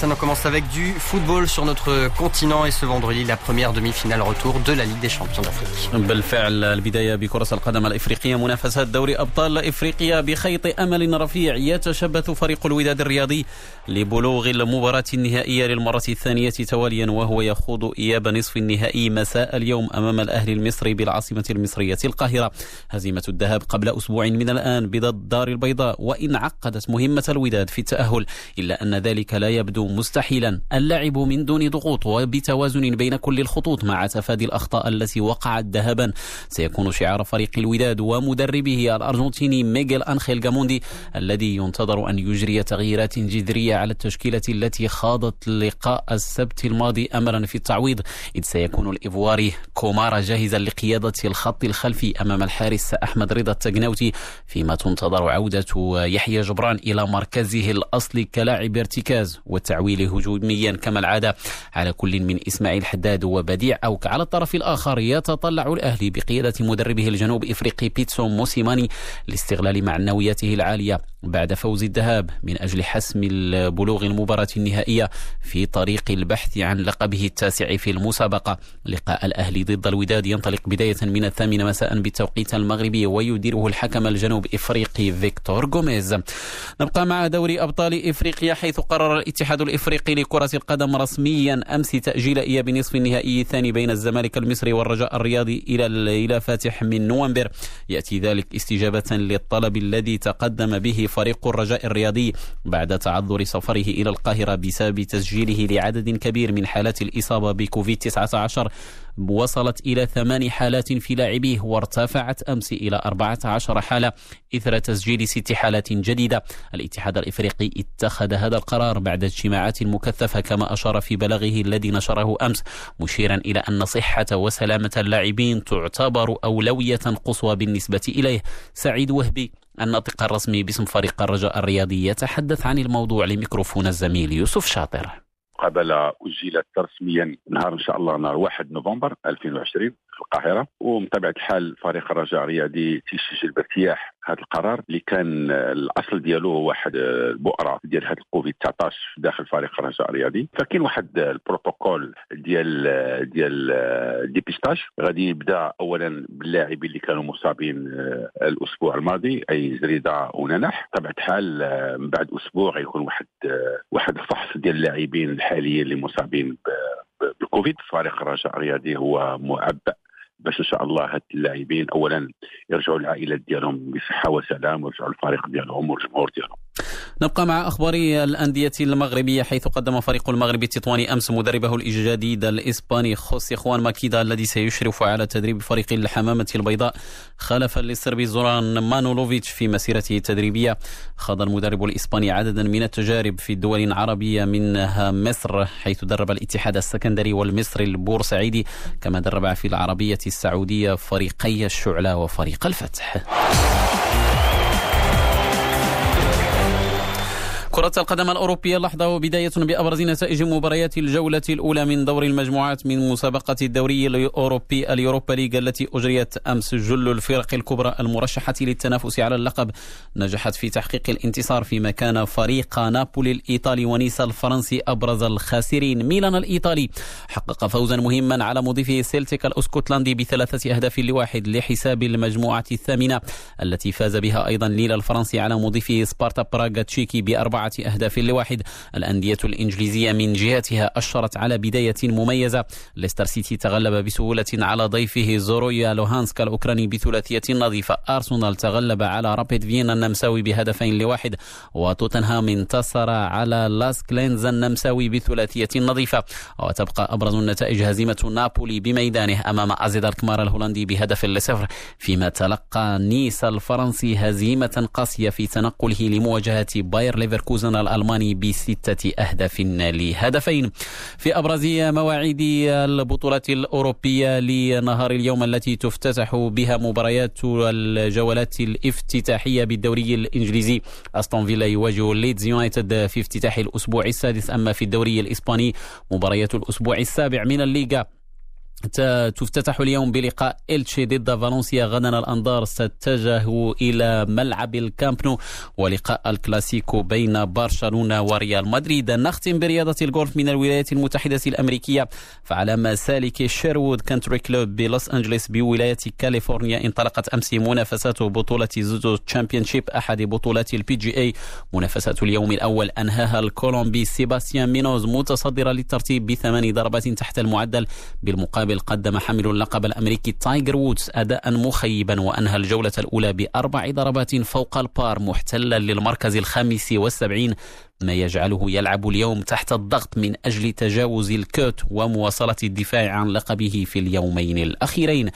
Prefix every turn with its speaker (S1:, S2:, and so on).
S1: On commence avec du football sur notre continent et ce vendredi la première demi-finale retour de la Ligue des Champions d'Afrique.
S2: بالفعل البداية بكرة القدم الإفريقية منافسات دوري أبطال إفريقيا بخيط أمل رفيع. يتشبث فريق الوداد الرياضي لبلوغ المباراة النهائية للمرة الثانية تواليا وهو يخوض إياب نصف النهائي مساء اليوم أمام الأهلي المصري بالعاصمة المصرية القاهرة. هزيمة الذهاب قبل أسبوع من الآن بضد دار البيضاء وإن عقدت مهمة الوداد في التأهل. إلا أن ذلك لا يبدو مستحيلا اللعب من دون ضغوط وبتوازن بين كل الخطوط مع تفادي الأخطاء التي وقعت ذهبا. سيكون شعار فريق الوداد ومدربه الأرجنتيني ميغيل أنخيل جاموندي الذي ينتظر أن يجري تغييرات جذرية على التشكيلة التي خاضت لقاء السبت الماضي أملا في التعويض. إذ سيكون الإيفواري كومارا جاهزا لقيادة الخط الخلفي أمام الحارس أحمد رضا التجناوتي فيما تنتظر عودة يحيى جبران إلى مركزه الأصلي كلاعب ارتكاز. والتعويل هجوميا كما العادة على كل من إسماعيل حداد وبديع أوك. على الطرف الآخر يتطلع الأهلي بقيادة مدربه الجنوب إفريقي بيتسو موسيماني لاستغلال معنوياته العالية. بعد فوز الذهاب من أجل حسم بلوغ المباراة النهائية في طريق البحث عن لقبه التاسع في المسابقة. لقاء الأهلي ضد الوداد ينطلق بداية من الثامنة مساء بالتوقيت المغربي ويديره الحكم الجنوب إفريقي فيكتور غوميز. نبقى مع دوري أبطال إفريقيا حيث قرر الاتحاد الإفريقي لكرة القدم رسميا أمس تأجيل إياب نصف النهائي الثاني بين الزمالك المصري والرجاء الرياضي إلى إلى فاتح من نوفمبر. يأتي ذلك استجابة للطلب الذي تقدم به فريق الرجاء الرياضي بعد تعذر سفره إلى القاهرة بسبب تسجيله لعدد كبير من حالات الإصابة بكوفيد 19 وصلت إلى ثمان حالات في لاعبيه وارتفعت أمس إلى 14 حالة إثر تسجيل ست حالات جديدة. الاتحاد الإفريقي اتخذ هذا القرار بعد اجتماعات مكثفة كما أشار في بلاغه الذي نشره أمس مشيرا إلى أن صحة وسلامة اللاعبين تعتبر أولوية قصوى بالنسبة إليه. سعيد وهبي الناطق الرسمي باسم فريق الرجاء الرياضي يتحدث عن الموضوع لميكروفون الزميل يوسف شاطر.
S3: المقابله اجلت رسميا نهار إن شاء الله نهار 1 نوفمبر 2020 في القاهرة ومتابعة الحال فريق الرجاء الرياضي تيسجل بارتياح هذا القرار اللي كان الأصل ديالو هو واحد البؤرة ديال هذا الكوفيد 19 داخل فريق الرجاء الرياضي. فكاين واحد البروتوكول ديال ديال ديبيستاج غادي يبدا اولا باللاعبين اللي كانوا مصابين الأسبوع الماضي أي زريدة وننح. طبعا الحال من بعد أسبوع غيكون واحد واحد الفحص ديال اللاعبين الحاليين اللي مصابين بالكوفيد فريق الرجاء الرياضي هو معبأ باش إن شاء الله هاد اللاعبين اولا يرجعوا للعائلات ديالهم بصحة وسلام ويرجعوا للفريق ديالهم والجمهور ديالهم.
S2: نبقى مع أخبار الأندية المغربية حيث قدم فريق المغرب التطواني أمس مدربه الجديد الإسباني خوسي خوان ماكيدا الذي سيشرف على تدريب فريق الحمامة البيضاء خلفا للسربي زوران مانولوفيتش في مسيرته التدريبية خاض المدرب الإسباني عددا من التجارب في الدول العربية منها مصر حيث درب الاتحاد السكندري والمصري البورسعيدي كما درب في العربية السعودية فريقي الشعلة وفريق الفتح. كرة القدم الأوروبية لحظة وبداية بأبرز نتائج مباريات الجولة الأولى من دور المجموعات من مسابقة الدوري الأوروبي اليوروبا ليغ التي أجريت أمس جل الفرق الكبرى المرشحة للتنافس على اللقب. نجحت في تحقيق الانتصار فيما كان فريق نابولي الإيطالي ونيس الفرنسي أبرز الخاسرين. ميلان الإيطالي حقق فوزا مهما على مضيفه سيلتيك الأسكتلندي بثلاثة أهداف لواحد لحساب المجموعة الثامنة التي فاز بها أيضا ليل الفرنسي على مضيفه سبارتا براغا التشيكي بأربعة أهداف لواحد. الأندية الإنجليزية من جهتها أشرت على بداية مميزة. ليستر سيتي تغلب بسهولة على ضيفه زورويا لوهانسكا الأوكراني بثلاثية نظيفة. أرسنال تغلب على رابيد فيينا النمساوي بهدفين لواحد. وتوتنهام انتصر على لاسك لينز النمساوي بثلاثية نظيفة. وتبقى أبرز النتائج هزيمة نابولي بميدانه أمام أزيد ألكمار الهولندي بهدف لصفر. فيما تلقى نيس الفرنسي هزيمة قاسية في تنقله لمواجهة باير ليفركوزن. الألماني بستة أهداف لهدفين. في أبرز مواعيد البطولات الأوروبية لنهار اليوم التي تفتتح بها مباريات الجولات الافتتاحية بالدوري الإنجليزي أستون فيلا يواجه ليدز يونايتد في افتتاح الأسبوع السادس أما في الدوري الإسباني مباريات الأسبوع السابع من الليغا. تفتتح اليوم بلقاء إلتشي ضد فالنسيا. غدا الأنظار ستتجه إلى ملعب الكامبنو ولقاء الكلاسيكو بين برشلونة وريال مدريد. نختم برياضة الجولف من الولايات المتحدة الأمريكية. فعلى مسالك شيروود Country Club بلوس أنجلوس بولاية كاليفورنيا انطلقت أمس منافسات بطولة زوزو Championship أحد بطولات ال PGA منافسة اليوم الأول أنهاها الكولومبي سيباستيان مونوز متصدرا للترتيب بثمان ضربات تحت المعدل. بالمقابل المقابل قدم حامل اللقب الأمريكي تايجر وودز أداء مخيبا وأنهى الجولة الأولى بأربع ضربات فوق ال par محتلا للمركز الخامس والسبعين ما يجعله يلعب اليوم تحت الضغط من أجل تجاوز ال cut ومواصلة الدفاع عن لقبه في اليومين الأخيرين.